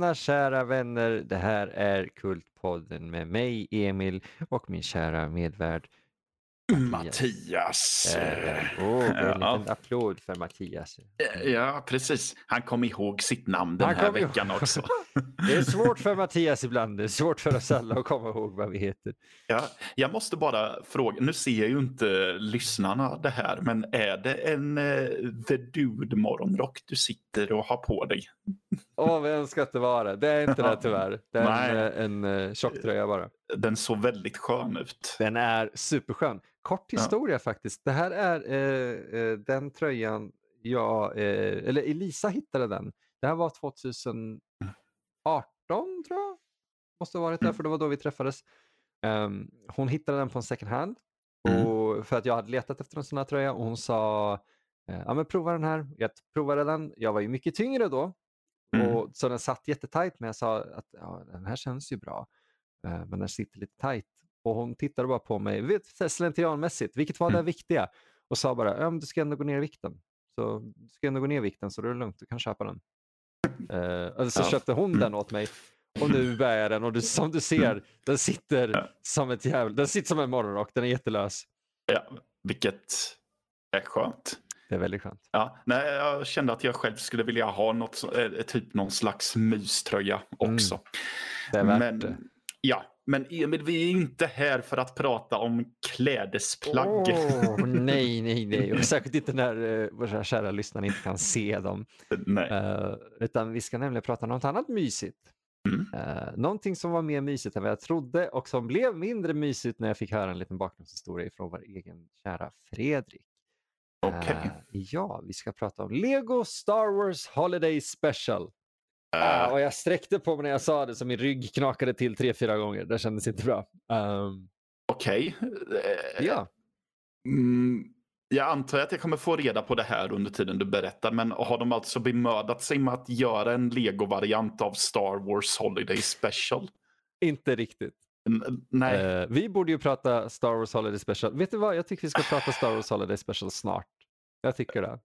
välkomna kära vänner. Det här är Kultpodden med mig, Emil och min kära medvärd Mattias. Eh, Åh, en Ja. applåd för Mattias. Ja, precis. Han kom ihåg sitt namn den Han här kom ihåg- veckan också. Det är svårt för Mattias ibland, det är svårt för oss alla att komma ihåg vad vi heter. Ja, jag måste bara fråga, nu ser ju inte lyssnarna det här, men är det en eh, The Dude morgonrock du sitter och har på dig? Åh, vad jag önskar att det var det. Det är inte det tyvärr. Det är en, eh, en eh, tjocktröja bara. Den såg väldigt skön ut. Den är superskön. Kort Ja. historia faktiskt. Det här är eh, eh, den tröjan jag, eh, eller Elisa hittade den. Det här var 2018 tror jag. Måste ha varit där Mm. för det var då vi träffades. Ehm, hon hittade den på en second hand. Mm. Och för att jag hade letat efter en sån här tröja och hon sa ja men prova den här. Jag provade den. Jag var ju mycket tyngre då. Mm. Och, så den satt jättetajt men jag sa att ja, den här känns ju bra. Eh, men den sitter lite tajt. Och hon tittade bara på mig, vet, slentrianmässigt, vilket var det Mm. viktiga. Och sa bara, ja, du ska ändå gå ner i vikten. Så du ska ändå gå ner i vikten så då är det lugnt, du kan köpa den. Eh, och så Ja. köpte hon Mm. den åt mig. Och nu bär jag den och du, som du ser, den sitter Ja. som ett jävla, den sitter som en morgonrock, den är jättelös. Ja, vilket är skönt. Det är väldigt skönt. Ja, nej, jag kände att jag själv skulle vilja ha något, eh, typ någon slags myströja också. Mm. Det är värt men, det. Ja, men Emil, vi är inte här för att prata om klädesplagg. Åh, nej, nej, nej. Och särskilt inte när uh, våra kära lyssnare inte kan se dem. Nej. Eh, utan vi ska nämligen prata om något annat mysigt. Mm. Uh, någonting som var mer mysigt än vad jag trodde och som blev mindre mysigt när jag fick höra en liten bakgrundshistoria från vår egen kära Fredrik. Okej. Eh, ja, vi ska prata om Lego Star Wars Holiday Special. Ah, och jag sträckte på mig när jag sa det så min rygg knakade till tre, fyra gånger. Det kändes inte bra. Um, Okej. Eh, ja. mm, jag antar att jag kommer få reda på det här under tiden du berättar. Men har de alltså bemödat sig med att göra en Lego-variant av Star Wars Holiday Special? Inte riktigt. Mm, mm, nej. Eh, vi borde ju prata Star Wars Holiday Special. Vet du vad? Jag tycker vi ska prata Star Wars Holiday Special snart. Jag tycker det.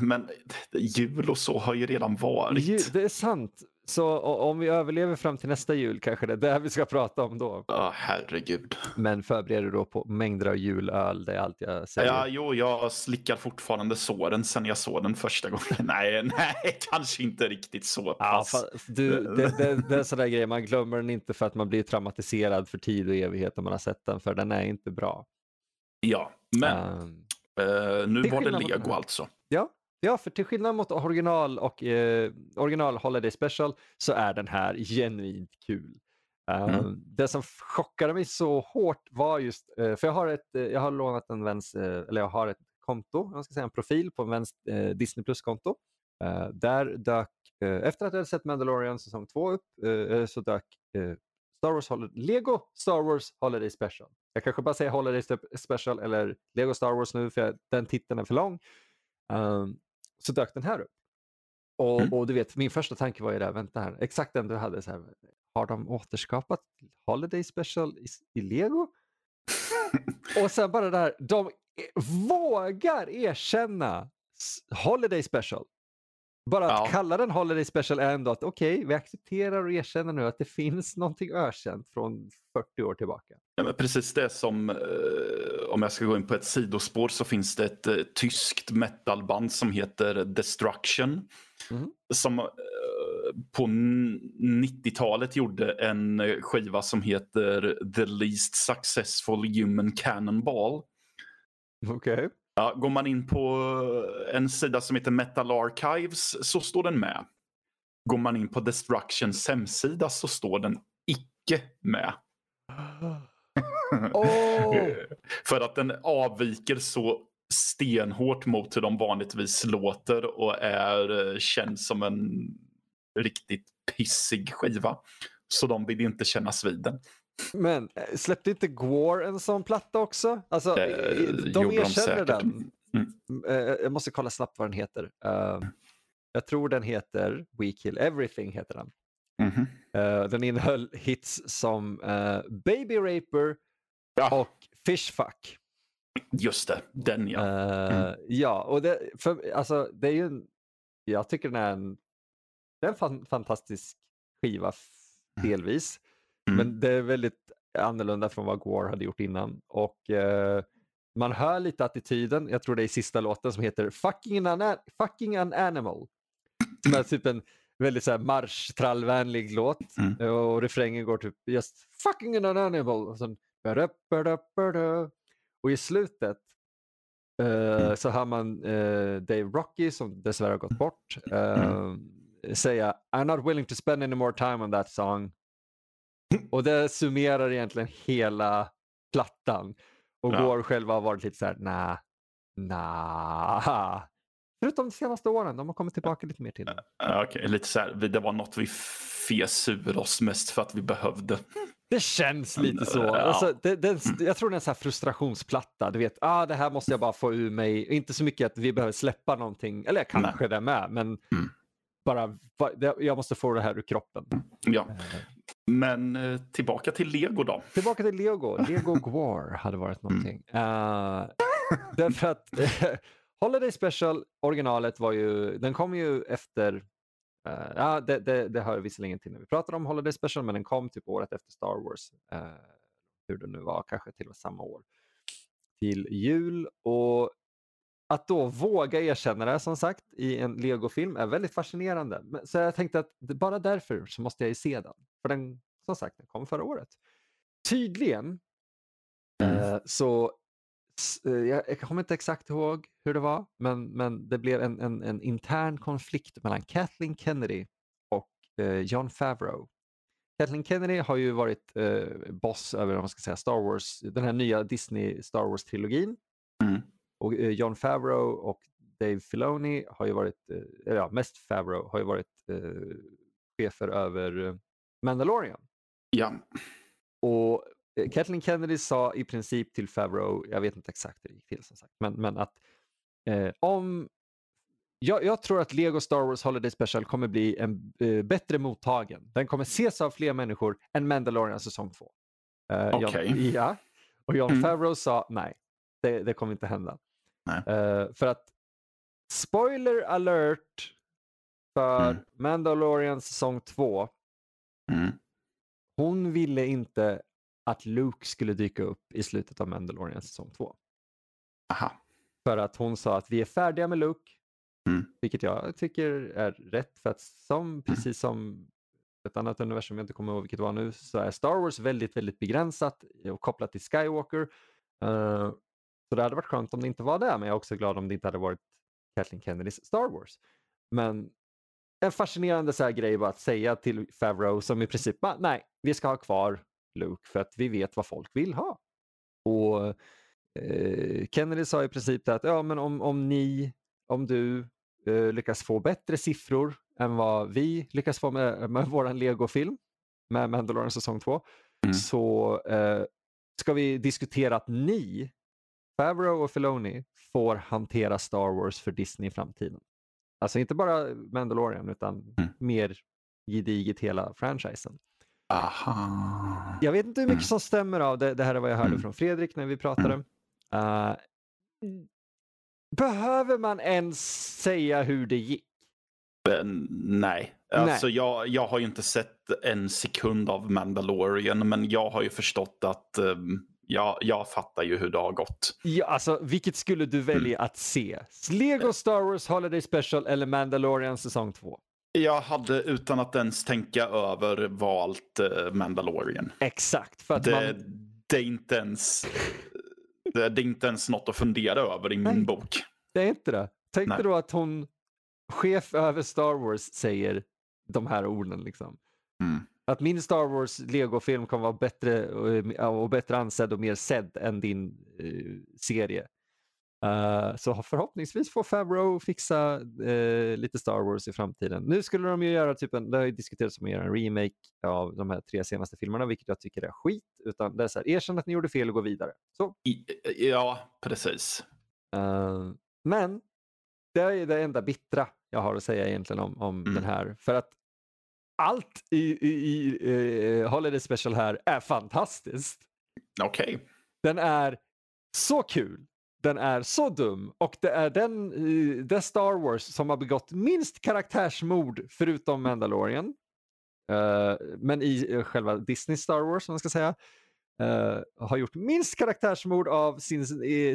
Men jul och så har ju redan varit. Ju, det är sant. Så om vi överlever fram till nästa jul kanske det är det vi ska prata om då. Ja, herregud. Men förbered dig då på mängder av julöl. Det är allt jag säger. Ja, jo, jag slickar fortfarande såren sen jag såg den första gången. Nej, nej, kanske inte riktigt så Ja, pass. fa- du, det, det, det är en sån där grej, man glömmer den inte för att man blir traumatiserad för tid och evighet när man har sett den, för den är inte bra. Ja, men Ehm, eh, nu till var det mot lego alltså. Ja, ja, för till skillnad mot original och eh, original Holiday Special så är den här genuint kul. Eh, Mm. Det som chockade mig så hårt var just, eh, för jag har, ett, eh, jag har lånat en väns, eh, eller jag har ett konto, jag ska säga en profil på en väns Disney Plus-konto. Där dök, efter att jag hade sett Mandalorian säsong 2 upp, så dök Star Wars Holiday, Lego Star Wars Holiday Special. Jag kanske bara säger Holiday Spe- Special eller Lego Star Wars nu för jag, den titeln är för lång. Ehm, så dök den här upp. Och, Mm. och du vet, min första tanke var ju där, vänta här, exakt den du hade, så här, har de återskapat Holiday Special i, i Lego? och sen bara där, de e- vågar erkänna Holiday Special. Bara att Ja. kalla den Holiday Special är ändå att okej, vi accepterar och erkänner nu att det finns någonting ökänt från 40 år tillbaka. Ja, men precis det som, eh, om jag ska gå in på ett sidospår så finns det ett eh, tyskt metalband som heter Destruction. Mhm. Som eh, på n- 90-talet gjorde en skiva som heter The Least Successful Human Cannonball. Okej. Ja, går man in på en sida som heter Metal Archives så står den med. Går man in på Destructions hemsida så står den icke med. Åh! För att den avviker så stenhårt mot hur de vanligtvis låter och är eh, känd som en riktigt pissig skiva. Så de vill inte kännas vid den. Men eh, släppte inte Gore en sån platta också? Alltså, Eh, i- i- de de erkänner säkert. den. Mm. Eh, Jag måste kolla snabbt vad den heter. Eh, jag tror den heter We Kill Everything. heter den. Mhm. Eh, den innehöll hits som eh, Baby Raper Ja. och Fishfuck. Just det, den ja. Eh, Ja, och det, för, alltså, det är ju en, jag tycker den är en det är en fan, fantastisk skiva delvis. Mm. Men det är väldigt annorlunda från vad Gore hade gjort innan. Och eh, man hör lite attityden, jag tror det är i sista låten som heter Fucking an, fucking an animal. Som är typ en väldigt så här marsch-trallvänlig låt. Mm. Och refrängen går typ just fucking an animal. Och, sen, och i slutet eh, Mm. så hör man eh, Dave Rocky som dessvärre har gått bort eh, säga I'm not willing to spend any more time on that song. Och det summerar egentligen hela plattan. Och Ja. Gore själva har varit lite så här, nah, nah. Förutom de senaste åren, de har kommit tillbaka lite mer till. Ja, Okej, lite så här, det var något vi fes ur oss mest för att vi behövde. Det känns lite så. Ja. Alltså, det, det, jag tror det är en sån här frustrationsplatta. Du vet, ah, det här måste jag bara få ur mig. Inte så mycket att vi behöver släppa någonting, eller kanske det med, men Mm. bara, det- jag måste få det här ur kroppen. Ja. Men eh, tillbaka till Lego då. Tillbaka till Lego. Lego Gwar hade varit någonting. Uh, därför att Holiday Special, originalet var ju, den kom ju efter, eh, ja det, det, det hör visserligen till när vi pratar om Holiday Special, men den kom typ året efter Star Wars. eh, hur det nu var, kanske till och med samma år. Till jul och att då våga erkänna det som sagt i en Lego-film är väldigt fascinerande. Så jag tänkte att bara därför så måste jag ju se den. För den, som sagt, den kom förra året. Tydligen Mm. eh, så, eh, jag, kommer inte exakt ihåg hur det var, men, men det blev en, en, en intern konflikt mellan Kathleen Kennedy och eh, John Favreau. Kathleen Kennedy har ju varit boss över man ska säga, Star Wars, den här nya Disney Star Wars-trilogin. Mm. Och eh, John Favreau och Dave Filoni har ju varit, eh, ja, mest Favreau har ju varit eh, chefer över eh, Mandalorian. Ja. Och eh, Kathleen Kennedy sa i princip till Favreau, jag vet inte exakt hur det gick till som sagt, men, men att eh, om jag, jag tror att Lego Star Wars Holiday Special kommer bli en eh, bättre mottagen. Den kommer ses av fler människor än Mandalorian säsong 2. Eh, Okej. Ja. Och John Mm. Favreau sa nej, det, det kommer inte hända. Eh, för att spoiler alert för Mm. Mandalorian säsong 2 Mm. hon ville inte att Luke skulle dyka upp i slutet av Mandalorian säsong 2. Aha. För att hon sa att vi är färdiga med Luke. Mm. Vilket jag tycker är rätt. För att som, precis som ett annat universum, jag inte kommer ihåg vilket det var nu, så är Star Wars väldigt, väldigt begränsat och kopplat till Skywalker. Eh, så det hade varit skönt om det inte var det, men jag är också glad om det inte hade varit Kathleen Kennedys Star Wars. Men en fascinerande så här grej bara att säga till Favreau som i princip bara, nej, vi ska ha kvar Luke för att vi vet vad folk vill ha. Och eh, Kennedy sa i princip att ja, men om, om ni, om du eh, lyckas få bättre siffror än vad vi lyckas få med, med vår Lego-film med Mandalorian säsong 2 Mm. så eh, ska vi diskutera att ni, Favreau och Filoni, får hantera Star Wars för Disney i framtiden. Alltså inte bara Mandalorian utan Mm. mer gediget hela franchisen. Aha. Jag vet inte hur mycket Mm. som stämmer av det. Det här är vad jag hörde Mm. från Fredrik när vi pratade. Eh, behöver man ens säga hur det gick? Eh, Nej. Alltså Jag, jag har ju inte sett en sekund av Mandalorian men jag har ju förstått att um, jag, jag fattar ju hur det har gått. Ja, alltså, vilket skulle du välja Mm. att se? Lego Star Wars Holiday Special eller Mandalorian säsong 2? Jag hade utan att ens tänka över valt uh, Mandalorian. Exakt, för att Det, man... det, är inte ens, det, det är inte ens något att fundera över i min Nej. bok. Det är inte det. Tänk dig då att hon, chef över Star Wars, säger de här orden. Liksom. Mm. Att min Star Wars Lego-film kommer vara bättre och, och bättre ansedd och mer sedd än din eh, serie. Eh, så förhoppningsvis får Favreau fixa eh, lite Star Wars i framtiden. Nu skulle de ju göra typ en, det har ju diskuterats om att göra en remake av de här tre senaste filmerna, vilket jag tycker är skit. Utan det är så här, erkänn att ni gjorde fel och gå vidare. Så, ja, precis. Eh, men det är det enda bittra jag har att säga egentligen om, om Mm. den här. För att allt i, i, i eh, Holiday Special här är fantastiskt. Okej. Den är så kul. den är så dum och det är den, eh, det Star Wars som har begått minst karaktärsmord förutom Mandalorian. Uh, men i uh, själva Disney Star Wars, som man ska säga, uh, har gjort minst karaktärsmord av sin,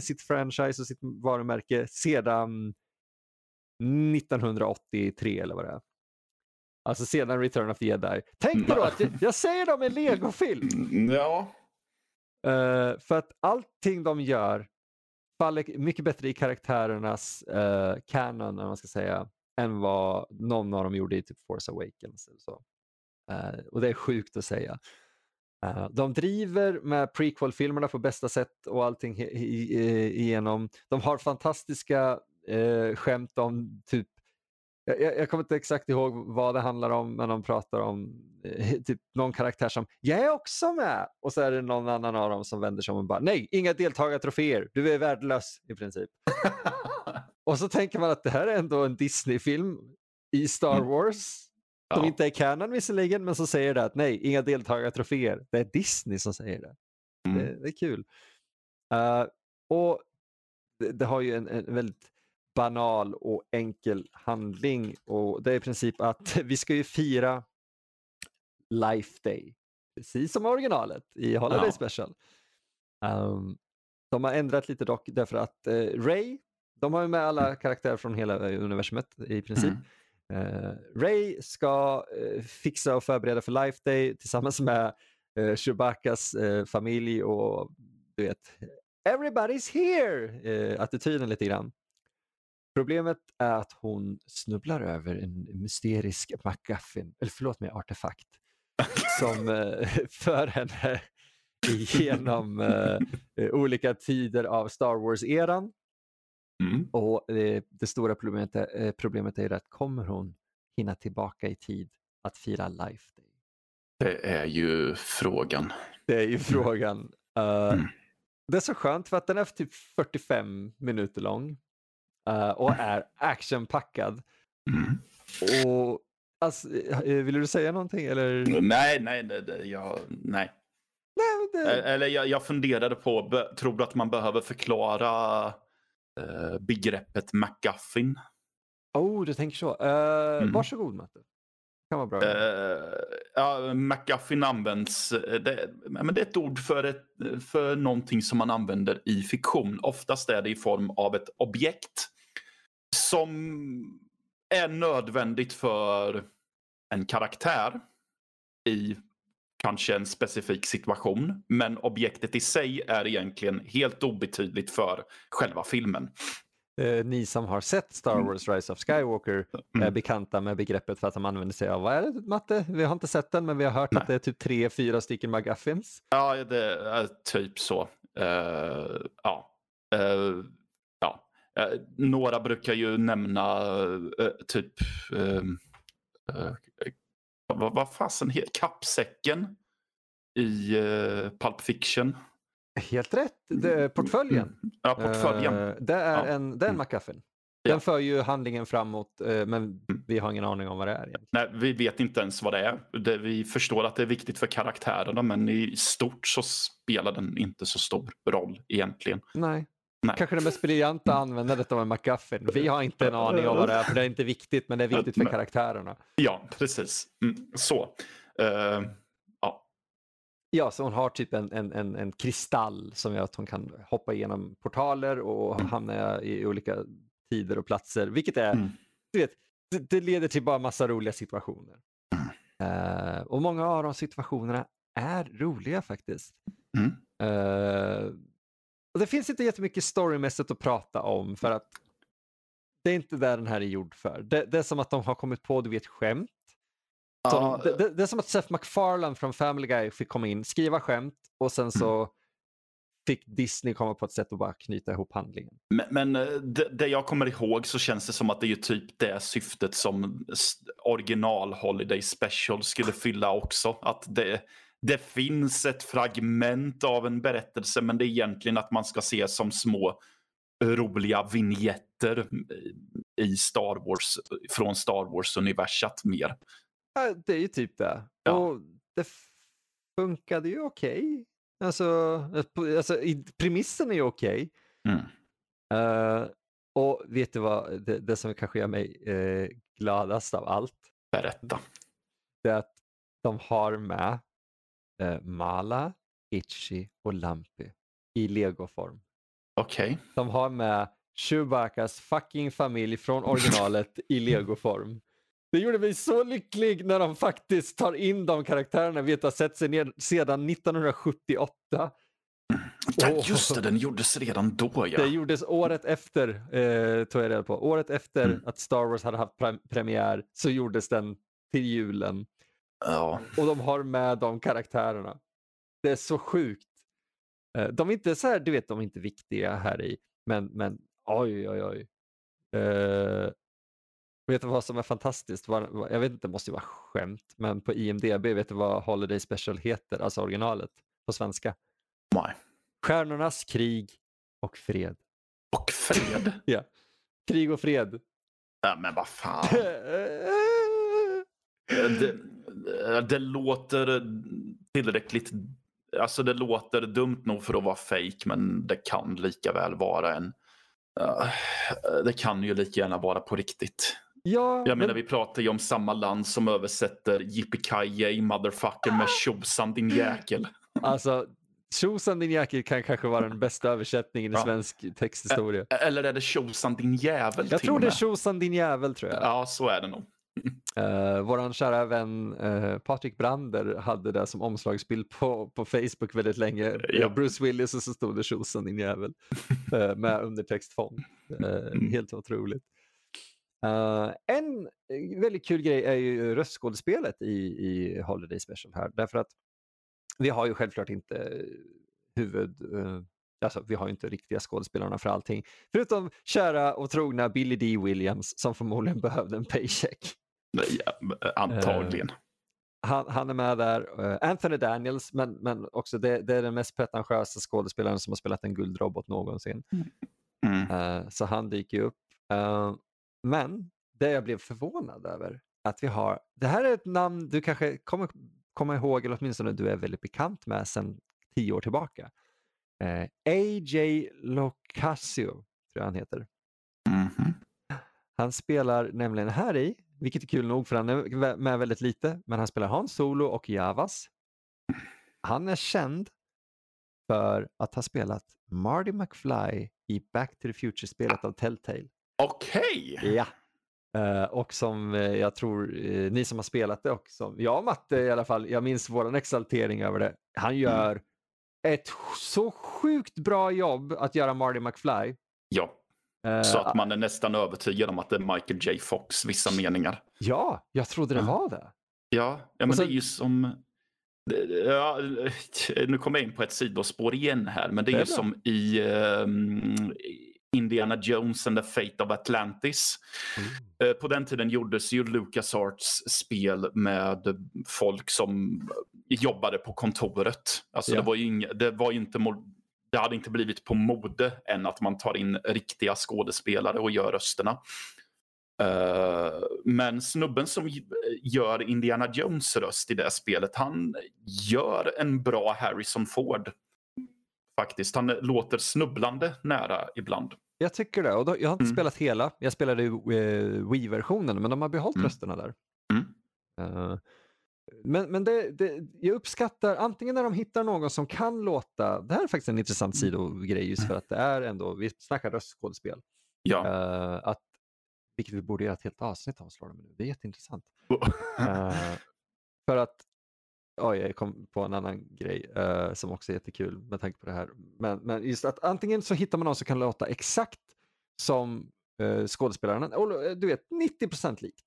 sitt franchise och sitt varumärke sedan 1983 eller vad det är. Alltså sedan Return of the Jedi. Tänk dig då att jag, jag säger dem en legofilm. Mm, ja. Uh, för att allting de gör faller mycket bättre i karaktärernas uh, canon, man ska säga, än vad någon av dem gjorde i typ Force Awakens. Eller så. Uh, och det är sjukt att säga. Uh, de driver med prequel-filmerna på bästa sätt och allting igenom. De har fantastiska uh, skämt om typ jag, jag, kommer inte exakt ihåg vad det handlar om, men de pratar om eh, typ någon karaktär som “jag är också med” och så är det någon annan av dem som vänder sig om och bara “nej, inga deltagartroféer, du är värdelös” i princip. och så tänker man att det här är ändå en Disney-film i Star mm. Wars som ja. inte är canon visserligen, men så säger det att nej, inga deltagartroféer. Det är Disney som säger det. Mm. Det, det, är kul. Uh, och det, det, har ju en, en väldigt banal och enkel handling och det är i princip att vi ska ju fira Life Day, precis som originalet i Holiday ja. Special. Um, de har ändrat lite dock därför att uh, Ray, de har ju med alla karaktärer från hela universumet i princip. Mm. Uh, Ray ska uh, fixa och förbereda för Life Day tillsammans med uh, Chewbaccas familj och du vet, everybody's here attityden lite grann. Problemet är att hon snubblar över en mysterisk McGuffin, eller förlåt mig, artefakt som eh, för henne genom eh, olika tider av Star Wars-eran. Mm. Och eh, det stora problemet är, eh, problemet är att kommer hon hinna tillbaka i tid att fira Life Day? Det är ju frågan. Det är ju frågan. Uh, mm. Det är så skönt för att den är typ 45 minuter lång uh, och är actionpackad. Mm. Och, alltså, eh, vill du säga någonting? Eller? Nej, nej, nej, jag, nej. nej det... Eller jag, jag funderade på, tror du att man behöver förklara uh, begreppet McGuffin? Oh, du tänker så. Uh, mm. Varsågod Matte. Kan vara bra. Uh, ja, McGuffin används, det, men det är ett ord för, ett, för någonting som man använder i fiktion. Oftast är det i form av ett objekt som är nödvändigt för en karaktär i kanske en specifik situation. Men objektet i sig är egentligen helt obetydligt för själva filmen. Eh, ni som har sett Star mm. Wars Rise of Skywalker mm. är bekanta med begreppet för att de använder sig av, vad är det Matte? Vi har inte sett den men vi har hört Nej. att det är typ tre, fyra stycken McGuffins. Ja, det är typ så. Uh, ja. Uh, några brukar ju nämna eh, typ ehm, eh, vad, vad fasen heter kappsäcken i Pulp Fiction. Helt rätt, det är portföljen. Mm. Ja, portföljen. Uh, det är ja. en, det är en mm. Den ja. för ju handlingen framåt men mm. vi har ingen aning om vad det är. Egentligen. Nej, vi vet inte ens vad det är. Det, vi förstår att det är viktigt för karaktärerna men i stort så spelar den inte så stor roll egentligen. Nej. Nej. Kanske det mest briljanta användandet av en McGuffin. Vi har inte en aning om vad det är, för det är inte viktigt, men det är viktigt för karaktärerna. Ja, precis. Mm, så. Uh, ja. Ja, så hon har typ en, en, en, en kristall som gör att hon kan hoppa igenom portaler och mm. hamna i olika tider och platser, vilket är, mm. du vet, det, det, leder till bara massa roliga situationer. Uh, och många av de situationerna är roliga faktiskt. Uh, och Det finns inte jättemycket storymässigt att prata om för att det är inte där den här är gjord för. Det, det är som att de har kommit på du vet, skämt. Ja. De, det, det, är som att Seth MacFarlane från Family Guy fick komma in, skriva skämt och sen så mm. fick Disney komma på ett sätt att bara knyta ihop handlingen. Men, men eh, det, det, jag kommer ihåg så känns det som att det är typ det syftet som original Holiday Special skulle fylla också. Att det, det finns ett fragment av en berättelse men det är egentligen att man ska se som små roliga vignetter i Star Wars, från Star Wars-universat mer. Ja, det är ju typ det. Ja. Och det funkade ju okej. Okay. Alltså, alltså, premissen är ju okej. Okay. Mm. Eh, och vet du vad, det, det som kanske gör mig eh, gladast av allt, Berätta. det är att de har med eh, Mala, Itchy och Lampi i legoform. Okej. De har med Chewbaccas fucking familj från originalet i legoform. Det gjorde mig så lycklig när de faktiskt tar in de karaktärerna vi inte har sett sig ner sedan 1978. Ja, just det, den gjordes redan då ja. Det gjordes året efter, eh, tog jag reda på. Året efter Mm. att Star Wars hade haft pre- premiär så gjordes den till julen. Ja. Och de har med de karaktärerna. Det är så sjukt. Eh, de är inte så här, du vet, de är inte viktiga här i, men, men oj, oj, oj. Eh, vet du vad som är fantastiskt? Jag vet inte, det måste ju vara skämt, men på IMDB, vet du vad Holiday Special heter, alltså originalet på svenska? Nej. Stjärnornas krig och fred. Och fred. Krig och fred. ja, men vad fan. Det, det låter tillräckligt... Alltså det låter dumt nog för att vara fake men det kan lika väl vara en... Uh, det kan ju lika gärna vara på riktigt. ja, Jag menar vi pratar ju om samma land som översätter Yippee motherfucker med tjosan din jäkel. alltså, Tjosan din jäkel kan kanske vara den bästa översättningen i Ja. svensk texthistoria. Eller är det tjosan din jävel Jag tror det är? Tjosan din jävel tror jag. Ja, så är det nog. Uh, våran kära vän uh, Patrik Brander hade det som omslagsbild på, på Facebook väldigt länge. Ja. Eh, Bruce Willis och så stod det tjosan din jävel uh, med undertextfont. Uh, Helt otroligt. Uh, en eh, väldigt kul grej är ju röstskådespelet i, i Holiday Special här. Därför att vi har ju självklart inte huvud... eh, Alltså, vi har ju inte riktiga skådespelarna för allting. Förutom kära och trogna Billy D. Williams som förmodligen behövde en paycheck. Nej, ja, antagligen. Han, han är med där. Eh, Anthony Daniels, men, men också det, det är den mest pretentiösa skådespelaren som har spelat en guldrobot någonsin. Mm. Eh, så han dyker ju upp. Eh, men det jag blev förvånad över att vi har, det här är ett namn du kanske kommer komma ihåg, eller åtminstone du är väldigt bekant med sedan tio år tillbaka. Eh, A.J. Locasio, tror jag han heter. Mhm. Han spelar nämligen här i, vilket är kul nog för han är med väldigt lite, men han spelar Han Solo och Javas. Han är känd för att ha spelat Marty McFly i Back to the Future-spelet av Telltale. Okej! Ja. Eh, och som eh, jag tror eh, ni som har spelat det och som jag och Matte i alla fall, jag minns våran exaltering över det. Han gör ett så sjukt bra jobb att göra Marty McFly. Ja, så att man är nästan övertygad om att det är Michael J Fox, vissa meningar. Ja, jag trodde det var det. Ja, ja men sen- det är ju som... Ja, nu kommer jag in på ett sidospår igen här, men det är Det är ju som i ehm, Indiana Jones and the Fate of Atlantis. Eh, På den tiden gjordes ju LucasArts spel med folk som jobbade på kontoret. Alltså Ja. det var ju inga, det var ju inte det hade inte blivit på mode än att man tar in riktiga skådespelare och gör rösterna. Eh, men snubben som gör Indiana Jones röst i det spelet, han gör en bra Harrison Ford. Faktiskt, han låter snubblande nära ibland. Jag tycker det. Och då, jag har inte Mm. spelat hela. Jag spelade eh, Wii-versionen, men de har behållit Mm. rösterna där. Mm. Eh, men men det, det, jag uppskattar antingen när de hittar någon som kan låta, det här är faktiskt en intressant sidogrej just för att det är ändå, vi snackar röstskådespel, Ja. Eh, att, vilket vi borde göra ett helt avsnitt av, slår nu. det är jätteintressant. Eh, för att, oj jag kom på en annan grej eh, som också är jättekul med tanke på det här. Men, men just att antingen så hittar man någon som kan låta exakt som uh, skådespelaren, du vet 90% likt.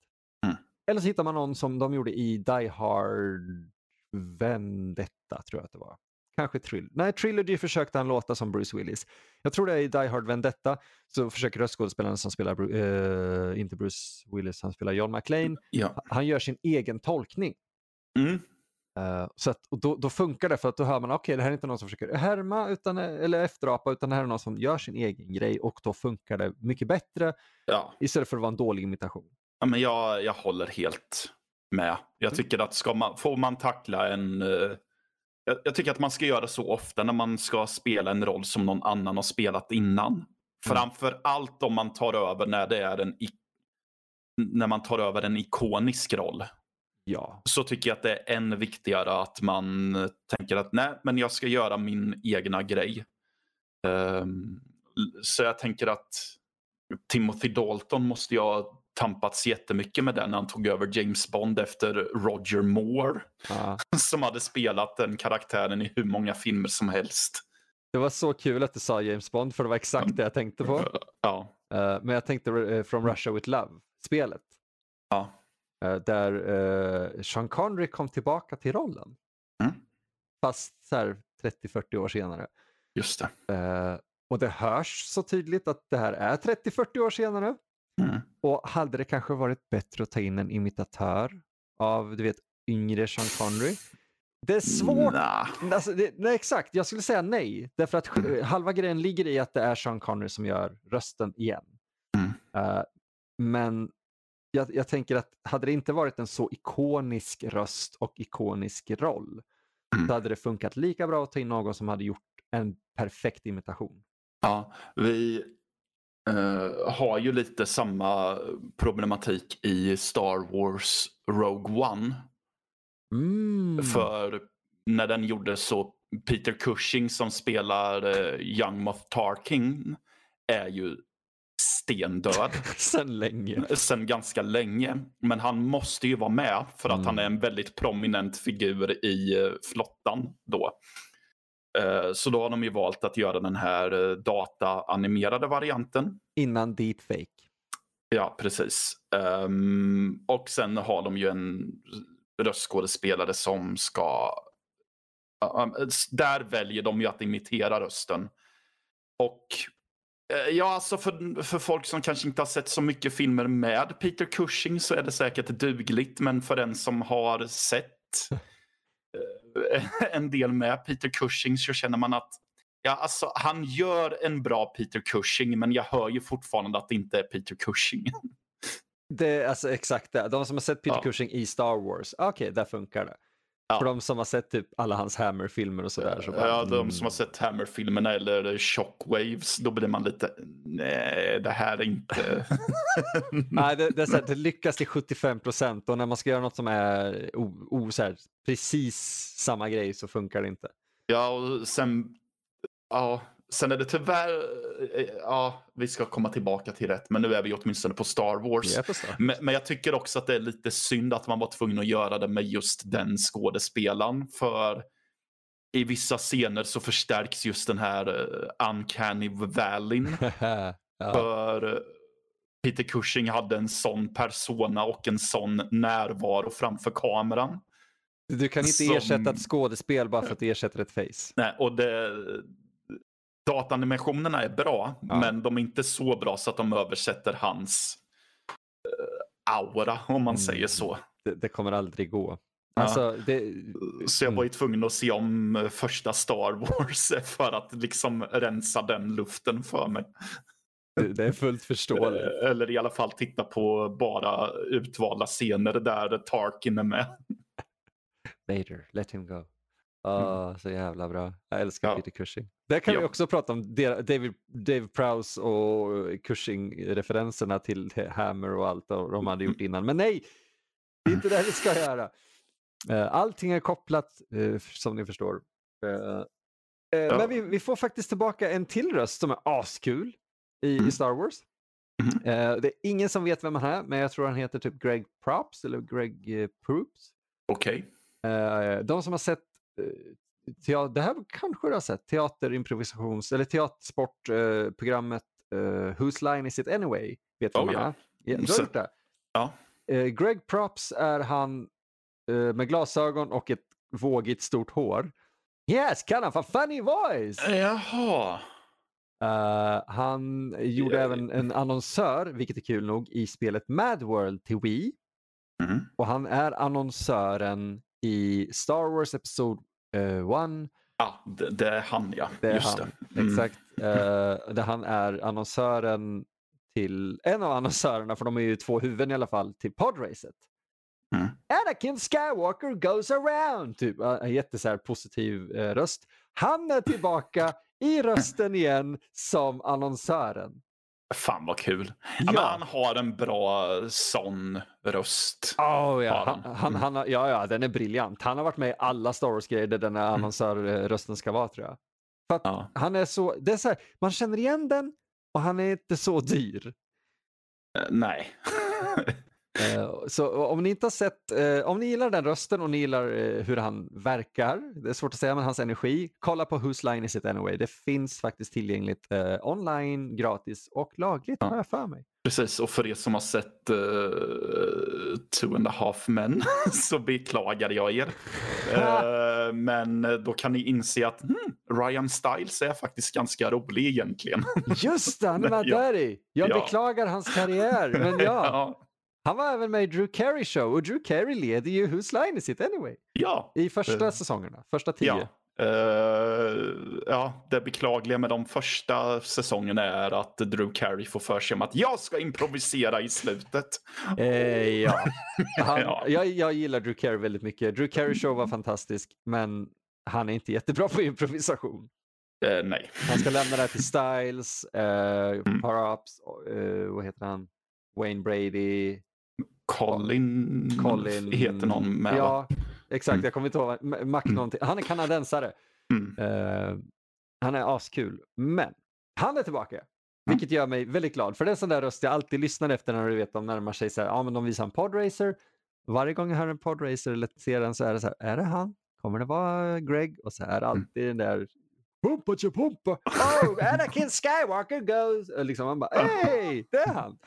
Eller så hittar man någon som de gjorde i Die Hard Vendetta tror jag att det var. Kanske Trill Nej, Trilogy försökte han låta som Bruce Willis. Jag tror det är i Die Hard Vendetta så försöker röstskådespelaren som spelar, eh, inte Bruce Willis, han spelar John McClane, ja. han gör sin egen tolkning. Mm. Eh, så att, och då, då funkar det för att då hör man okej det här är inte någon som försöker härma utan, eller efterapa utan det här är någon som gör sin egen grej och då funkar det mycket bättre ja. istället för att vara en dålig imitation. Ja, men jag, jag håller helt med. Jag Mm. tycker att ska man, får man tackla en... eh, jag, jag tycker att man ska göra så ofta när man ska spela en roll som någon annan har spelat innan. Framför allt om man tar över när det är en när man tar över en ikonisk roll. Ja. Så tycker jag att det är än viktigare att man tänker att nej, men jag ska göra min egna grej. Ehm, så jag tänker att Timothy Dalton måste ha tampats jättemycket med den när han tog över James Bond efter Roger Moore. ja. Som hade spelat den karaktären i hur många filmer som helst. Det var så kul att du sa James Bond för det var exakt det jag tänkte på. Ja. Eh, men jag tänkte uh, From Russia With Love-spelet. Ja. Eh, där eh, Sean Connery kom tillbaka till rollen. Mm. Fast så här 30-40 år senare. Just det. Eh, och det hörs så tydligt att det här är 30-40 år senare. Mm. Och hade det kanske varit bättre att ta in en imitatör av du vet, yngre Sean Connery? Det är svårt. Nah. Alltså, det, nej, exakt, jag skulle säga nej. Därför att eh, halva grejen ligger i att det är Sean Connery som gör rösten igen. Mm. Eh, men jag, jag tänker att hade det inte varit en så ikonisk röst och ikonisk roll Mm. så hade det funkat lika bra att ta in någon som hade gjort en perfekt imitation. Ja, vi eh, har ju lite samma problematik i Star Wars Rogue One. Mm. För när den gjordes så Peter Cushing som spelar eh, Young Moff Tarkin är ju stendöd Sen länge. sen ganska länge. Men han måste ju vara med för att Mm. han är en väldigt prominent figur i eh, flottan då. Eh, Så då har de ju valt att göra den här eh, dataanimerade varianten. Innan deepfake. Ja, precis. Ehm, och sen har de ju en röstskådespelare som ska... Ja, där väljer de ju att imitera rösten. Och eh, ja, alltså för, för folk som kanske inte har sett så mycket filmer med Peter Cushing så är det säkert dugligt. Men för den som har sett en del med Peter Cushing så känner man att Ja, alltså, han gör en bra Peter Cushing, men jag hör ju fortfarande att det inte är Peter Cushing. Det är alltså exakt det. De som har sett Peter Ja. Cushing i Star Wars, okej, där funkar det. Ja. För de som har sett typ alla hans Hammer-filmer och sådär. Så bara, ja, de mm. som har sett Hammer-filmerna eller Shockwaves, då blir man lite, nej, det här är inte... Nej, det, det, är så här, det lyckas till 75 procent och när man ska göra något som är o, o, här, precis samma grej så funkar det inte. ja, och sen, ja, sen är det tyvärr, eh, ja, vi ska komma tillbaka till rätt, men nu är vi åtminstone på Star Wars. Förstår. Men, men jag tycker också att det är lite synd att man var tvungen att göra det med just den skådespelaren. För i vissa scener så förstärks just den här uh, uncanny valleyn. ja. För eh, Peter Cushing hade en sån persona och en sån närvaro framför kameran. Du kan inte som- ersätta ett skådespel bara för att du ersätter ett face. Nej, och det, datanimationerna är bra, Ja. men de är inte så bra så att de översätter hans eh, aura, om man Mm. säger så. Det, det kommer aldrig gå. Ja. Alltså, det, Så jag var ju Mm. tvungen att se om eh, första Star Wars för att liksom rensa den luften för mig. det, är fullt förståeligt. Eh, Eller i alla fall titta på bara utvalda scener där Tarkin är med. Vader, let him go. Ah, Så jävla bra. Jag älskar Mm. Ja. Peter Cushing. Där kan vi Ja. också prata om David, Dave Prowse och Cushing-referenserna till Hammer och allt de hade gjort innan. Men nej, det är inte det vi ska göra. Eh, Allting är kopplat, eh, som ni förstår. Eh, eh. Men vi, vi får faktiskt tillbaka en till röst som är askul i, Mm. Star Wars. Eh, Det är ingen som vet vem han är, men jag tror han heter typ Greg Props eller Greg eh, Proops. Okej. Eh, de som har sett, eh, teater, det här kanske du har sett, teaterimprovisations eller teatersportprogrammet eh, Whose Line Is It Anyway? Vet du Oh, ja. han? Ja, du har det? Ja. Eh, Greg Props är han eh, med glasögon och ett vågigt stort hår. Yes, kind of a funny voice! Jaha. Eh, han gjorde Ja. även en annonsör, vilket är kul nog, i spelet Mad World till Wii. Mm. Och han är annonsören i Star Wars Episode 1. Ja, det, det är han ja. det är Just han. det. Mm. Exakt. Eh, där han är annonsören till, en av annonsörerna, för de är ju två huvuden i alla fall, till podracet. Mm. Anakin Skywalker goes around! Typ. Eh, En jätte så här positiv eh, röst. Han är tillbaka i rösten igen som annonsören. Fan vad kul. Ja. Ja. han har en bra sån röst. Oh, ja. Han. Han, han, har- ja, ja, den är briljant. Han har varit med i alla Star Wars-grejer där den här annonsörrösten ska vara tror jag. För Ja. han är så, det är så här, man känner igen den och han är inte så dyr. Eh, Nej. Eh, Så om ni inte har sett, eh, om ni gillar den rösten och ni gillar eh, hur han verkar, det är svårt att säga men hans energi, kolla på Whose Line Is It Anyway. Det finns faktiskt tillgängligt online, gratis och lagligt Ja. har jag för mig. Precis, och för er som har sett uh, Two and a half men så beklagar jag er. Eh, men då kan ni inse att hmm, Ryan Stiles är faktiskt ganska rolig egentligen. Just det, han är med där i. Jag Ja. beklagar hans karriär, men ja. ja. Han var även med i Drew Carey show och Drew Carey leder ju Whose Line Is It Anyway Ja. i första Eh, säsongerna, första tio. Ja. Eh, ja, det beklagliga med de första säsongerna är att Drew Carey får för sig om att jag ska improvisera i slutet. Eh, ja. Han, Ja. jag, jag gillar Drew Carey väldigt mycket. Drew Carey show var fantastisk, men han är inte jättebra på improvisation. Eh, nej. Han ska lämna det här till Styles, eh, Mm. Power-Ups, eh, vad heter han? Wayne Brady, Colin, Colin. heter någon med va? Ja, exakt. Mm. Jag kommer inte ihåg. Mac Mm. någonting. Han är kanadensare. Mm. Eh, han är askul. Men han är tillbaka. Vilket gör mig väldigt glad. För det är en sån där röst jag alltid lyssnar efter när du vet de närmar sig så här, ja men de visar en podracer. Varje gång jag hör en podracer eller ser den så är det så här, är det han? Kommer det vara Greg? Och så är det alltid den där Pumpa pumpa! Oh, Anakin Skywalker goes! Och liksom man bara, hej, det är han!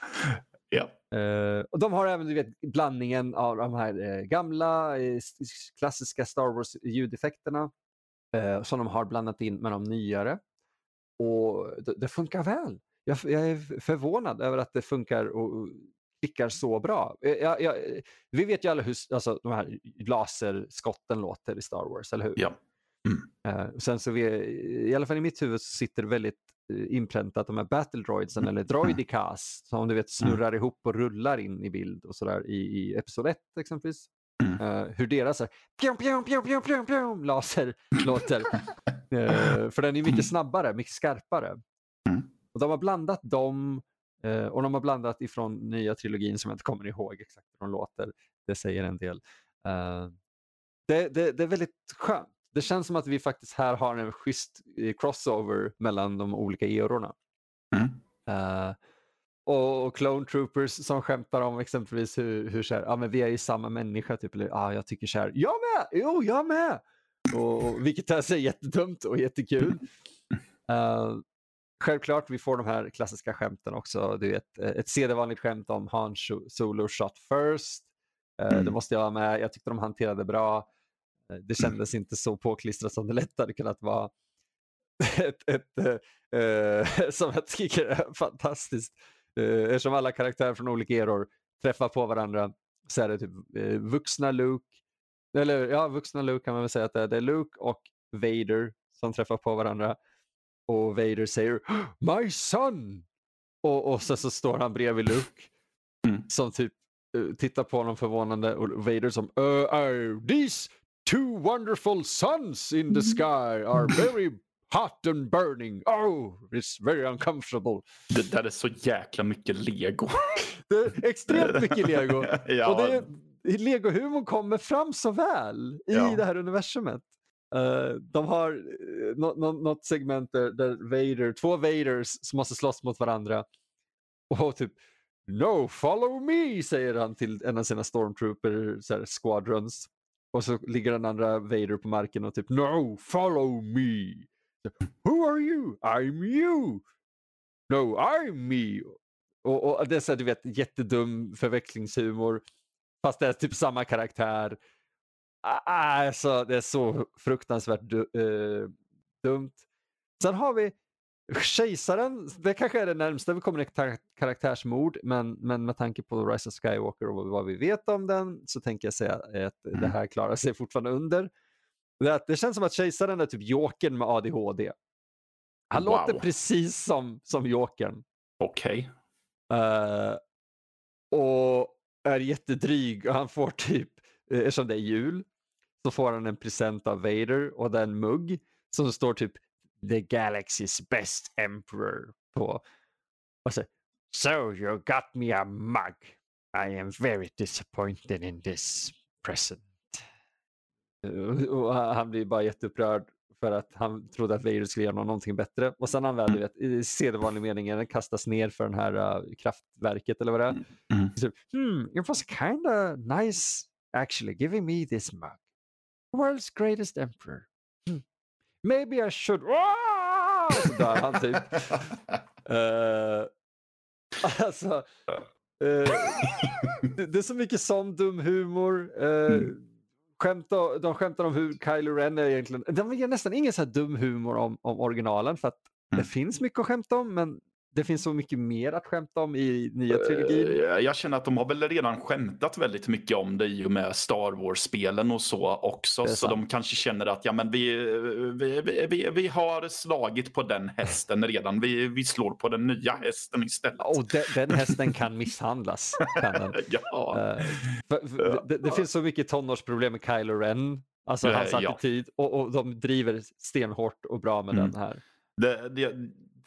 Ja. Eh, och de har även du vet, blandningen av de här eh, gamla s- klassiska Star Wars ljudeffekterna eh, som de har blandat in med de nyare. Och det, det funkar väl. Jag, jag är förvånad över att det funkar och klickar så bra. Jag, jag, vi vet ju alla hur alltså, de här laserskotten låter i Star Wars, eller hur? Ja. Och sen så vi, i alla fall i mitt huvud så sitter det väldigt inpräntat de här battle droidsen eller droidicas som du vet snurrar ihop och rullar in i bild och sådär i, i episod 1 exempelvis. Mm. Eh, hur deras laser låter. Eh, för den är mycket snabbare, mycket skarpare. Mm. Och de har blandat dem eh, och de har blandat ifrån nya trilogin som jag inte kommer ihåg exakt hur de låter. Det säger en del. Eh, det, det, det är väldigt skönt. Det känns som att vi faktiskt här har en schysst eh, crossover mellan de olika erorna. Mm. Eh, och, och Clone Troopers som skämtar om exempelvis hur, hur så här, ja, men vi är ju samma människa, typ, eller ja, jag tycker så här, jag med, jo, jag med. Och, och, vilket är så jättedumt och jättekul. Eh, självklart, vi får de här klassiska skämten också. Du vet, ett sedvanligt skämt om Han Solo shot first. Eh, Det Mm. måste jag ha med. Jag tyckte de hanterade bra. Eh, Det kändes inte så påklistrat som det lätt hade kunnat vara. ett, ett, eh, som jag tycker är fantastiskt. Eh, eftersom alla karaktärer från olika eror träffar på varandra så är det typ eh, vuxna Luke, eller ja, vuxna Luke kan man väl säga att det är. Det är Luke och Vader som träffar på varandra. Och Vader säger My son! Och, och så, så står han bredvid Luke Mm. som typ tittar på honom förvånande och Vader som uh, are these two wonderful suns in the sky are very hot and burning. Oh, it's very uncomfortable. Det där är så jäkla mycket lego. Det är extremt mycket lego. ja. Och det är, Lego-humorn kommer fram så väl i Ja. det här universumet. Eh, de har uh, något segment där, där Vader, två Vaders som måste slåss mot varandra. Och typ No, follow me, säger han till en av sina stormtrooper så här, squadrons. Och så ligger den andra Vader på marken och typ No, follow me. Who are you? I'm you. No, I'm me. Och, och det är så här, du vet, jättedum förväxlingshumor. Fast det är typ samma karaktär. Alltså, det är så fruktansvärt du, eh, dumt. Sen har vi Kejsaren, det kanske är det närmsta vi kommer ett kar- karaktärsmord, men, men med tanke på Rise of Skywalker och vad vi vet om den så tänker jag säga att det här klarar sig fortfarande under. Det, det känns som att Kejsaren är typ Jokern med ADHD. Han Wow. låter precis som, som Jokern. Okej. Eh, och är jättedryg och han får typ, eh, eftersom det är jul, så får han en present av Vader och det är en mugg som står typ the galaxy's best emperor på. Och så, so you got me a mug. I am very disappointed in this present. Och han blir bara jätteupprörd för att han trodde att Vader skulle göra någonting bättre. Och sen väl Mm. vet, i sedvanlig mening kastas ner för den här uh, kraftverket eller vad det är. Mm. Så, hmm, it was kind of nice actually giving me this mug. World's greatest emperor. Maybe I should... Ah! Så dör han typ. Eh, alltså, eh, det, det är så mycket sån dum humor. Uh, Mm. skämta, de skämtar om hur Kylo Ren är egentligen... De ger nästan ingen så här dum humor om, om originalen för att Mm. det finns mycket att skämta om men det finns så mycket mer att skämta om i nya trilogin. Eh, Jag känner att de har väl redan skämtat väldigt mycket om det i och med Star Wars-spelen och så också. Så de kanske känner att ja, men vi, vi, vi, vi, har slagit på den hästen redan. Vi, vi slår på den nya hästen istället. Och de, den hästen kan misshandlas. Kan ja. Eh, för, för, det, det finns så mycket tonårsproblem med Kylo Ren. Alltså Eh, hans ja. attityd. Och, och de driver stenhårt och bra med Mm. den här. Det, det,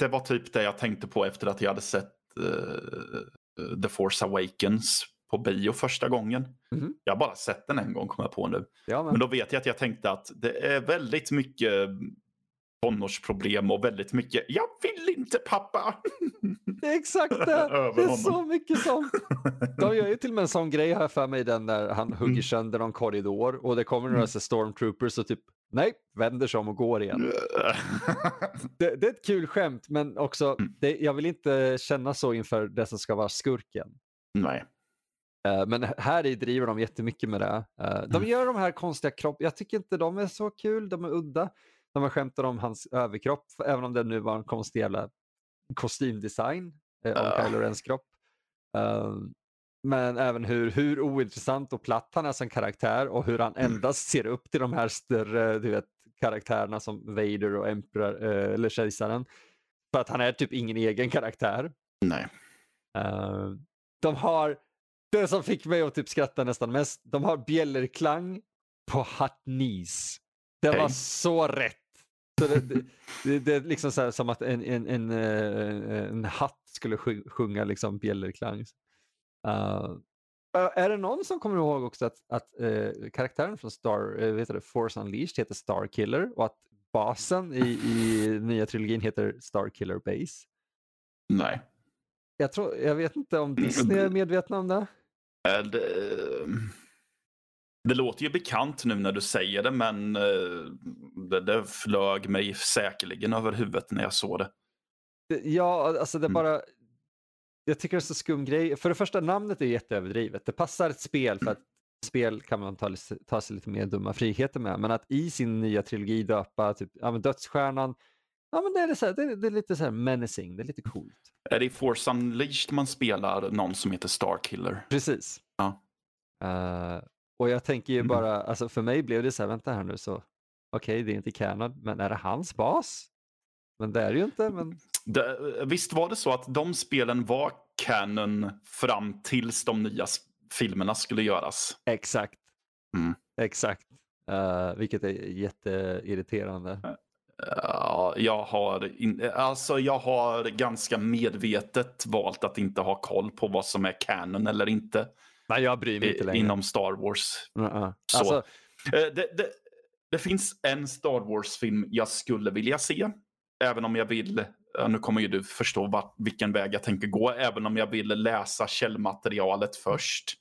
det var typ det jag tänkte på efter att jag hade sett eh, The Force Awakens på bio första gången. Mhm. Jag har bara sett den en gång kommer jag på nu. Ja, men, Men då vet jag att jag tänkte att det är väldigt mycket tonårsproblem och väldigt mycket jag vill inte pappa. det är exakt det. Det är så mycket sånt. De gör ju till och med en sån grej här för mig den där han hugger Mm. sönder någon korridor och det kommer några Mm. stormtroopers och typ nej, vänder sig om och går igen. Det, det är ett kul skämt men också Mm. det, jag vill inte känna så inför det som ska vara skurken. Nej. Eh, Men här i driver de jättemycket med det. Eh, De Mm. gör de här konstiga kropp. Jag tycker inte de är så kul. De är udda. De har skämtat om hans överkropp, även om det nu var en konstig jävla kostymdesign eh, om Ja. Kylo Rens kropp. Eh, Men även hur, hur ointressant och platt han är som karaktär och hur han Mm. endast ser upp till de här större du vet, karaktärerna som Vader och Emperor, eh, eller kejsaren. För att han är typ ingen egen karaktär. Nej. Eh, de har, det som fick mig att typ skratta nästan mest, de har bjällerklang på Hatnis. Det var Hej. så rätt. Så det, det, det, det är liksom så här, som att en, en, en, eh, en hatt skulle sj- sjunga liksom bjällerklang. Eh, är det någon som kommer ihåg också att, att eh, karaktären från Star, uh, vet du, det, Force Unleashed heter Starkiller och att basen i, i nya trilogin heter Starkiller Base? Nej. Jag, tror, jag vet inte om Disney är medvetna om det. Eh, Det, det låter ju bekant nu när du säger det men eh, det, det flög mig säkerligen över huvudet när jag såg det. Det- Ja, alltså det Mm. bara... Jag tycker det är så skum grej. För det första, namnet är jätteöverdrivet. Det passar ett spel för att spel kan man ta, ta sig lite mer dumma friheter med. Men att i sin nya trilogi döpa typ, ja, men Dödsstjärnan, ja, men det, är så här, det, är, det är lite så här menacing, det är lite coolt. Är det i Force Unleashed man spelar någon som heter Starkiller? Precis. Ja. Eh, och jag tänker ju Mm. bara, alltså för mig blev det så här, vänta här nu så, okej det är inte canon, men är det hans bas? Men det är det ju inte, men Det, visst var det så att de spelen var canon fram tills de nya filmerna skulle göras? exakt. Mm. Exakt. Eh, vilket är jätteirriterande. Ja, jag har, in, alltså jag har ganska medvetet valt att inte ha koll på vad som är canon eller inte Nej, jag bryr mig inte längre. inom Star Wars. Uh-uh. Så. Alltså, Eh, Det, det, det finns en Star Wars-film jag skulle vilja se. Även om jag vill, ja, nu kommer ju du förstå vart, vilken väg jag tänker gå, även om jag vill läsa källmaterialet först.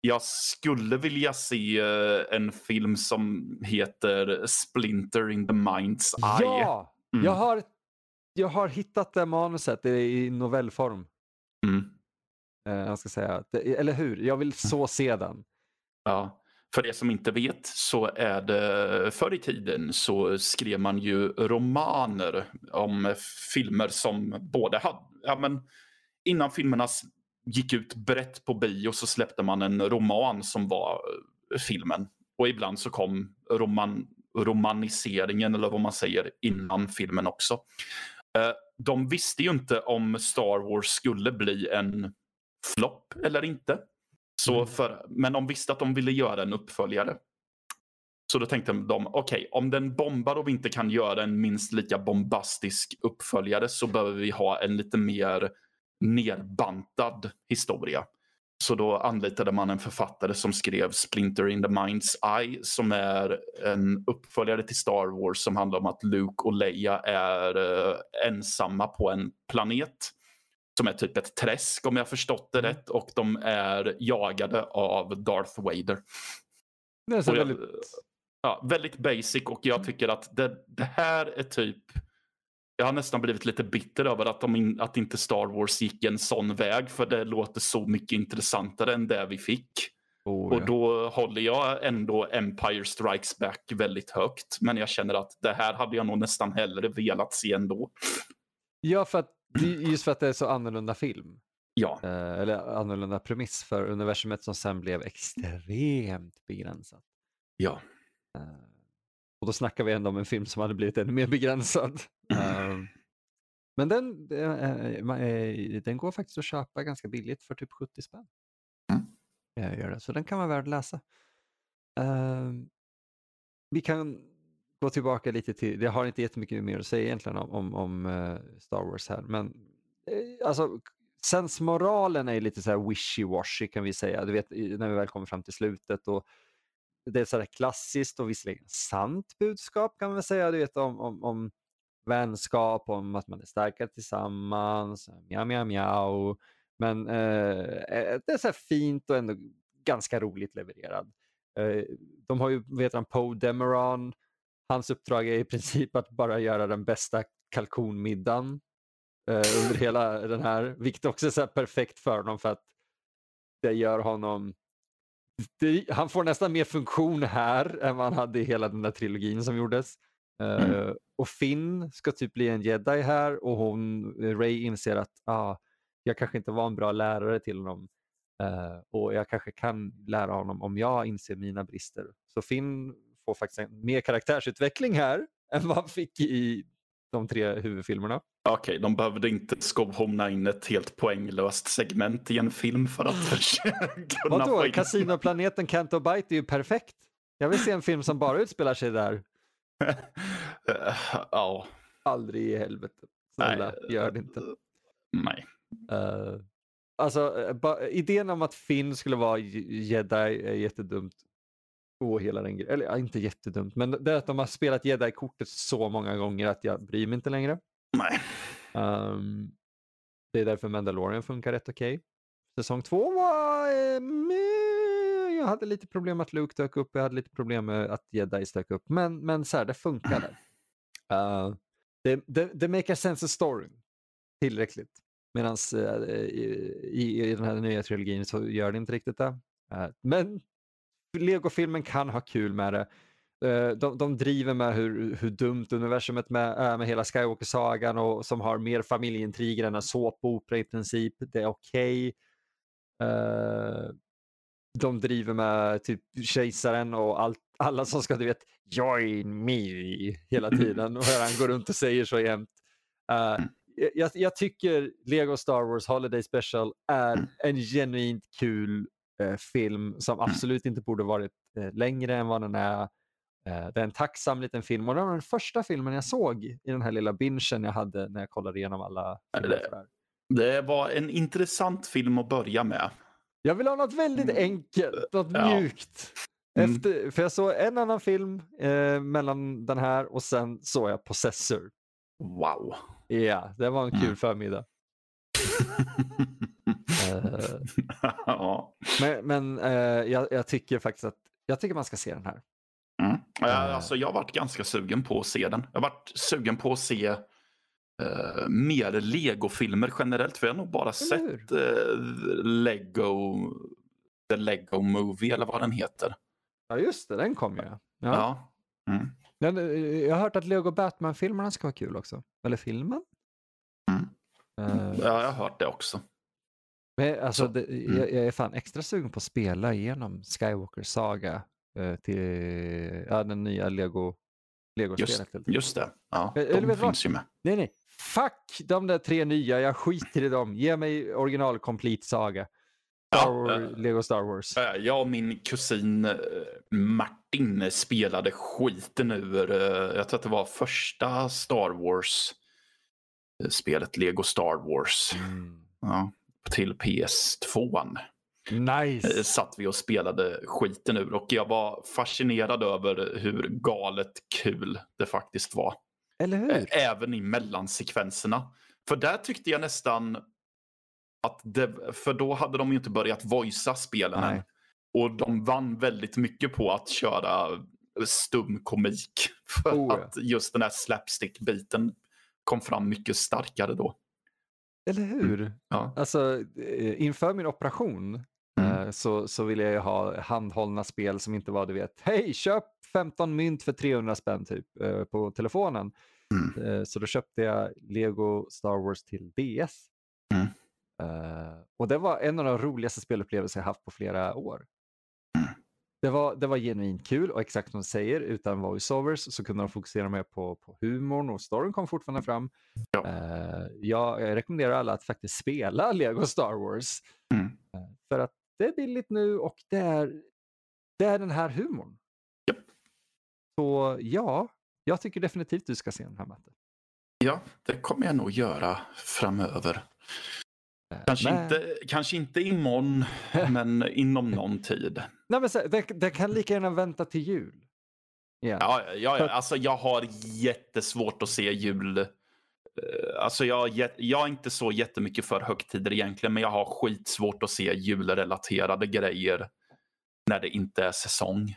Jag skulle vilja se eh, en film som heter Splinter in the Mind's Eye. ja! Mm. Jag, har, jag har hittat det manuset det i novellform. Mm. eh, jag ska säga. Det, eller hur? Jag vill så se den. Ja. För er som inte vet så är det förr i tiden så skrev man ju romaner om filmer som både hade, ja men innan filmerna gick ut brett på bio så släppte man en roman som var eh, filmen. Och ibland så kom roman, romaniseringen eller vad man säger innan filmen också. Eh, de visste ju inte om Star Wars skulle bli en flopp eller inte. Så Mm. för, men de visste att de ville göra en uppföljare. Så då tänkte de, okej, okay, om den bombar och vi inte kan göra en minst lika bombastisk uppföljare så behöver vi ha en lite mer nerbantad historia. Så då anlitade man en författare som skrev Splinter in the Mind's Eye som är en uppföljare till Star Wars som handlar om att Luke och Leia är uh, ensamma på en planet som är typ ett träsk om jag förstått det mm. rätt och de är jagade av Darth Vader. Det är så jag, väldigt... Ja, väldigt basic och jag mm. tycker att det, det här är typ jag har nästan blivit lite bitter över att, de in, att inte Star Wars gick en sån väg för det låter så mycket intressantare än det vi fick. Oh, och då håller jag ändå Empire Strikes Back väldigt högt. Men jag känner att det här hade jag nog nästan hellre velat se ändå. Ja, för att, just för att det är så annorlunda film. Ja. Eh, eller annorlunda premiss för universumet som sen blev extremt begränsat. Ja. Eh, och då snackar vi ändå om en film som hade blivit ännu mer begränsad. Uh, men den, uh, den går faktiskt att köpa ganska billigt för typ 70 spänn. Mm. Så den kan vara värd att läsa. Uh, vi kan gå tillbaka lite till, jag har inte jättemycket mer att säga egentligen om, om, om eh, Star Wars här, men eh, alltså sensmoralen är lite så här wishy-washy kan vi säga. Du vet när vi väl kommer fram till slutet och det är så klassiskt och visserligen sant budskap kan man säga. Du vet om, om, om vänskap, om att man är starkare tillsammans, mjau, mjau, mjau. Men eh, eh, det är så fint och ändå ganska roligt levererad. Eh, de har ju, vet han, Poe Demeron. Hans uppdrag är i princip att bara göra den bästa kalkonmiddagen eh, under hela den här, vilket också är så perfekt för honom för att det gör honom det, han får nästan mer funktion här än vad han hade i hela den där trilogin som gjordes. Mm. Uh, och Finn ska typ bli en jedi här och hon, Ray inser att ah, jag kanske inte var en bra lärare till honom uh, och jag kanske kan lära honom om jag inser mina brister. Så Finn får faktiskt en mer karaktärsutveckling här än vad han fick i de tre huvudfilmerna. Okej, okay, de behövde inte skovhomna in ett helt poänglöst segment i en film för att kunna Vadå, få in... Casinoplaneten Canto Bite är ju perfekt. Jag vill se en film som bara utspelar sig där. ja. Aldrig i helvete. Snälla, Nej. gör det inte. Nej. Uh, alltså, ba, idén om att Finn skulle vara jedi är jättedumt. Och hela den Eller ja, inte jättedumt, men det är att de har spelat jedi-kortet så många gånger att jag bryr mig inte längre. Nej. Um, det är därför Mandalorian funkar rätt okej. Okay. Säsong två var... Eh, jag hade lite problem att Luke dök upp, jag hade lite problem med att Jedi dök upp, men, men så här, det funkade. Uh, det, det, det makar sense of story tillräckligt. Medan uh, i, i, den här nya trilogin så gör det inte riktigt det. Uh, men Lego-filmen kan ha kul med det. Eh, de, de driver med hur, hur dumt universumet med, är med hela Skywalker-sagan och som har mer familjeintriger än en såpopera i princip. Det är okej. Okay. Uh, eh, de driver med typ kejsaren och allt, alla som ska du vet join me hela tiden och han går runt och säger så jämt. Uh, jag, jag, tycker Lego Star Wars Holiday Special är en genuint kul uh, film som absolut inte borde varit uh, längre än vad den är. Eh, det är en tacksam liten film och det var den första filmen jag såg i den här lilla bingen jag hade när jag kollade igenom alla filmer. Det, det var en intressant film att börja med. Jag vill ha något väldigt mm. enkelt, något ja. mjukt. Mm. Efter, mm. För jag såg en annan film eh, mellan den här och sen såg jag Possessor. Wow. Ja, det var en kul mm. förmiddag. uh, ja. Men, men uh, jag, jag, tycker faktiskt att jag tycker man ska se den här. Mm. Uh, alltså, jag har varit ganska sugen på att se den. Jag har varit sugen på att se uh, mer Lego-filmer generellt. För jag har nog bara sett uh, Lego, The Lego Movie eller vad den heter. Ja just det, den kom ju. Ja. ja. Mm. Men, jag har hört att Lego Batman-filmerna ska vara kul också. Eller filmen? Mm. ja, jag har hört det också. Men, alltså, det, mm. jag, jag, är fan extra sugen på att spela igenom Skywalker Saga Eh, till ja, den nya Lego Lego-spelet. Just, just det, ja, de Eller, finns ju med. Nej, nej. Fuck de där tre nya, jag skiter i dem. Ge mig original complete saga. Star Ja, Wars, eh. Lego Star Wars. Eh, Jag och min kusin eh, Martin spelade skiten ur, eh, jag tror att det var första Star Wars-spelet, Lego Star Wars, Mm. ja, till PS2. Eh, Nice! Satt vi och spelade skiten ur och jag var fascinerad över hur galet kul det faktiskt var. Eller hur? Ä- Även i mellansekvenserna. För där tyckte jag nästan att det, för då hade de ju inte börjat voicea spelen Nej. än. Och de vann väldigt mycket på att köra stum komik. För Oh, ja. att just den här slapstick-biten kom fram mycket starkare då. Eller hur? Ja. Alltså, eh, inför min operation Mm. eh, så, så ville jag ju ha handhållna spel som inte var, du vet, hej, köp 15 mynt för 300 spänn typ eh, på telefonen. Mm. Så då köpte jag Lego Star Wars till DS. Mm. Och det var en av de roligaste spelupplevelser jag haft på flera år. Det var, det var genuint kul och exakt som de säger, utan voiceovers så kunde de fokusera mer på, på humorn och storyn kom fortfarande fram. Ja. Eh, jag, jag rekommenderar alla att faktiskt spela Lego Star Wars. Mm. Eh, för att det är billigt nu och det är, det är den här humorn. Japp. Så ja, jag tycker definitivt du ska se den här Matte. ja, det kommer jag nog göra framöver. Kanske, inte, kanske inte imorgon, men inom någon tid. Nej, men så, det, det kan lika gärna vänta till jul. Igen. Ja, ja, ja, alltså jag har jättesvårt att se jul. eh, Alltså jag, jag är inte så jättemycket för högtider egentligen, men jag har skitsvårt att se julrelaterade grejer när det inte är säsong.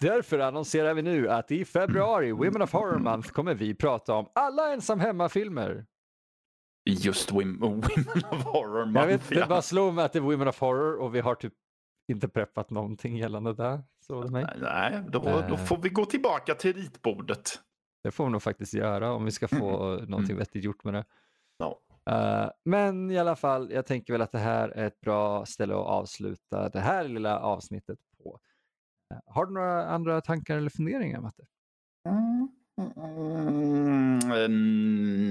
Därför annonserar vi nu att i februari, Women of Horror Month, kommer vi prata om alla ensam hemma-filmer. Just Women, women of Horror Jag Month. vet, det bara slog mig att det är Women of Horror och vi har typ inte preppat någonting gällande det. Så mig. Nej, då, då Eh. får vi gå tillbaka till ritbordet. det får vi nog faktiskt göra om vi ska få någonting vettigt gjort med det. Ja. Eh, men i alla fall, jag tänker väl att det här är ett bra ställe att avsluta det här lilla avsnittet på. Eh, har du några andra tankar eller funderingar Matte? Mm, eh,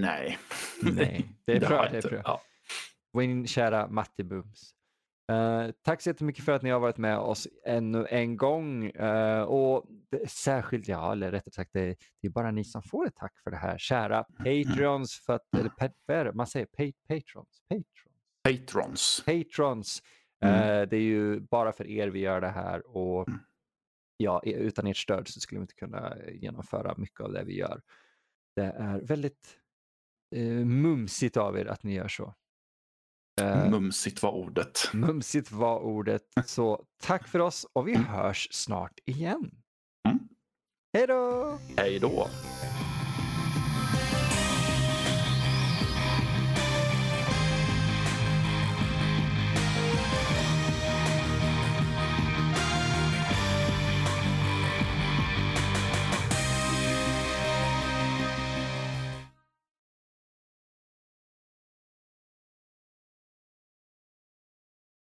nej. Nej, det är bra. Det är bra. Ja. Min kära Matti Bums. Eh, tack så jättemycket för att ni har varit med oss ännu en gång. Eh, och det, särskilt, ja, eller rättare sagt, det, det är bara ni som får ett tack för det här. Kära Patreons, för att, eller det? man säger pa, Patrons. Patrons. Patrons. Patrons. Mm. Eh, det är ju bara för er vi gör det här och Mm. Ja, utan ert stöd så skulle vi inte kunna genomföra mycket av det vi gör. Det är väldigt eh, mumsigt av er att ni gör så. Eh, Mumsigt var ordet. Mumsigt var ordet. Så tack för oss och vi hörs snart igen. Mm. Hej då! Hej då.